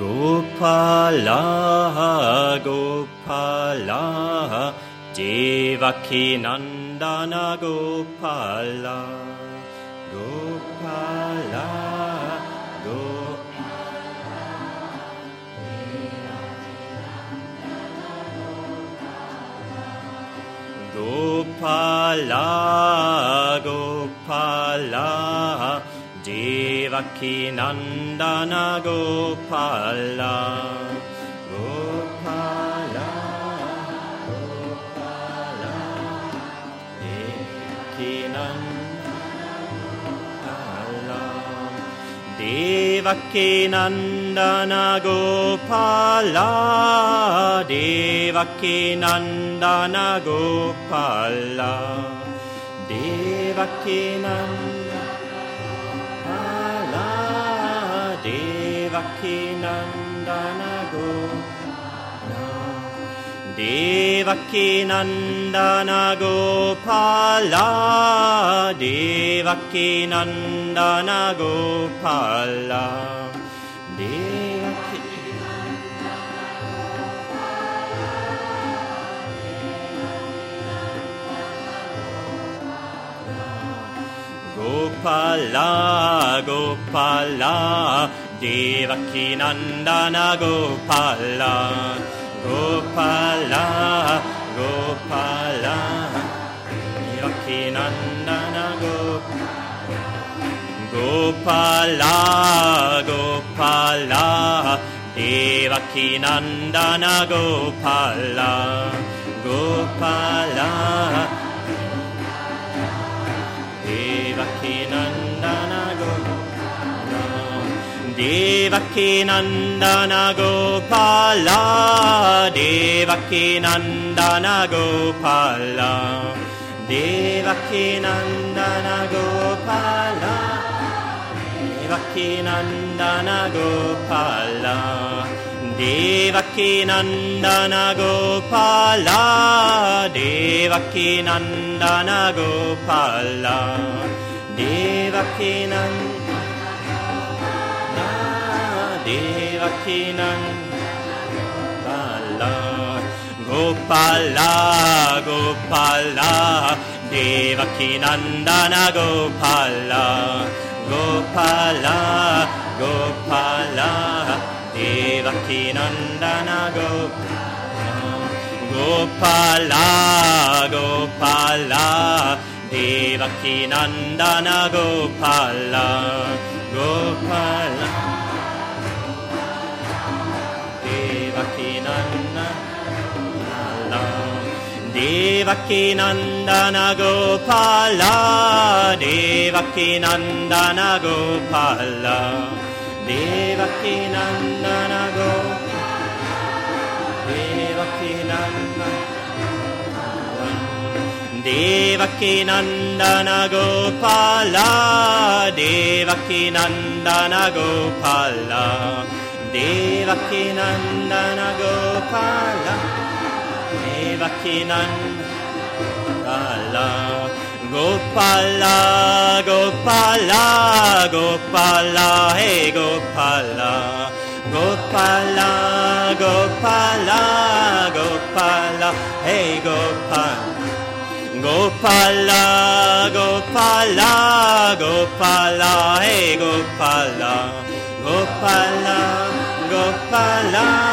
Gopala, Gopala, Devaki Nandana Gopala, Gopala, Gopala, Gopala, Devaki Nandana Gopala, Gopala, Gopala, Devaki Nandana, Devaki Nandana Gopala, Devaki Nandana Gopala, Devaki Devaki Nandana Gopala, Devaki Nandana Gopala, Gopala, Gopala, Devaki Nandana Gopala, Gopala, Gopala, Gopala, Gopala, Devaki Nandana Gopala, Gopala, Devaki Nandana Gopala Devaki Nandana Gopala Devaki Nandana Gopala Devaki Nandana Gopala Devaki Nandana Gopala Devaki Nandana Gopala Devaki Nandana Gopala Devaki Nandana Devaki Nandana Gopala Gopala Devaki Nandana Gopala Gopala Gopala Devaki Nandana Gopala. Gopala Devaki Nandana Gopala. Gopala Devaki Nandana Gopala Devaki Nandana Gopala Devaki Nandana Gopala Devaki Nandana Devaki Nandana Gopala Devaki Nandana Gopala Devaki Nandana Gopala Gopala Gopala Gopala Hey Gopala. Gopala Gopala Gopala Hey Gopala. Gopala, Gopala, Gopala, hey Gopala, Gopala, Gopala,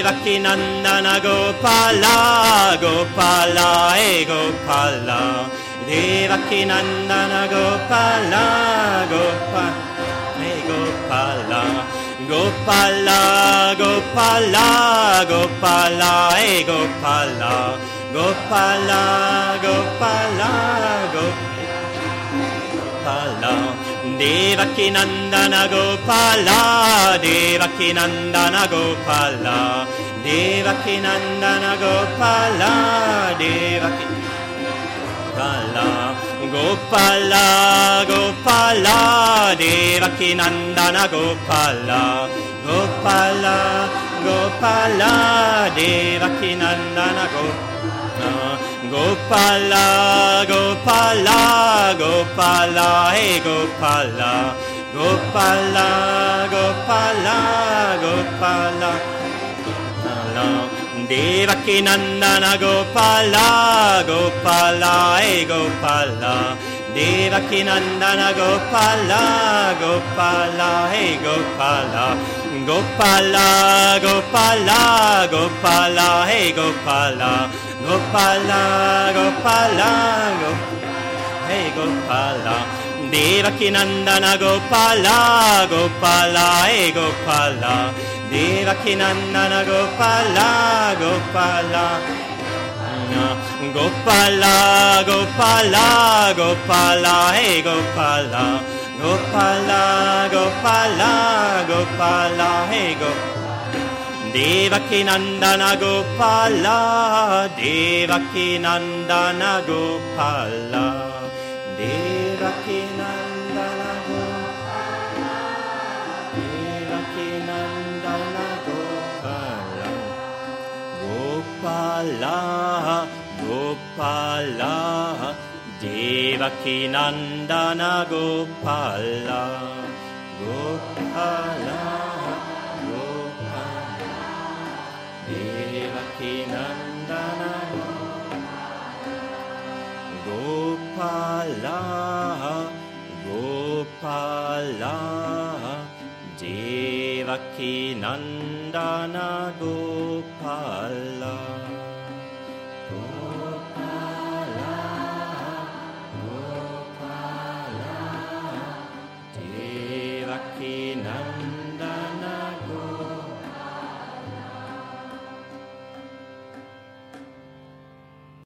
Devaki Nandana Gopala, Gopala, hey Gopala, Devaki Nandana Gopala, Gopala, hey Gopala. Gopala, Gopala, Gopala, hey Gopala, Gopala, Gopala, Gopala, Devaki Nandana Gopala, Devaki Nandana Gopala, Devaki Nandana Gopala, Devaki Gopala, Gopala, Gopala, Devaki Nandana Gopala, Gopala, Gopala, Devaki Nandana Gopala, Gopala, Gopala, Gopala, hey Gopala, Gopala, Gopala, Gopala. Devaki Nandana Gopala, Gopala, hey Gopala. Devaki Nandana Gopala, Gopala, hey Gopala. Gopala, Gopala, Gopala, hey Gopala. Gopala, Gopala, Gopala, hey Gopala. Devaki Nandana Gopala, Gopala, hey Gopala. Devaki Nandana Gopala, Gopala. Gopala, Gopala, Gopala, hey Gopala. Gopala, Gopala, Gopala, hey Gopala. Devaki Nandana Gopala, Devaki Nandana Gopala, Devaki Nandana Gopala, Devaki Nandana Gopala, Gopala, Gopala, Devaki Nandana Gopala, Gopala, La गोफला जखीनन्दन गोफल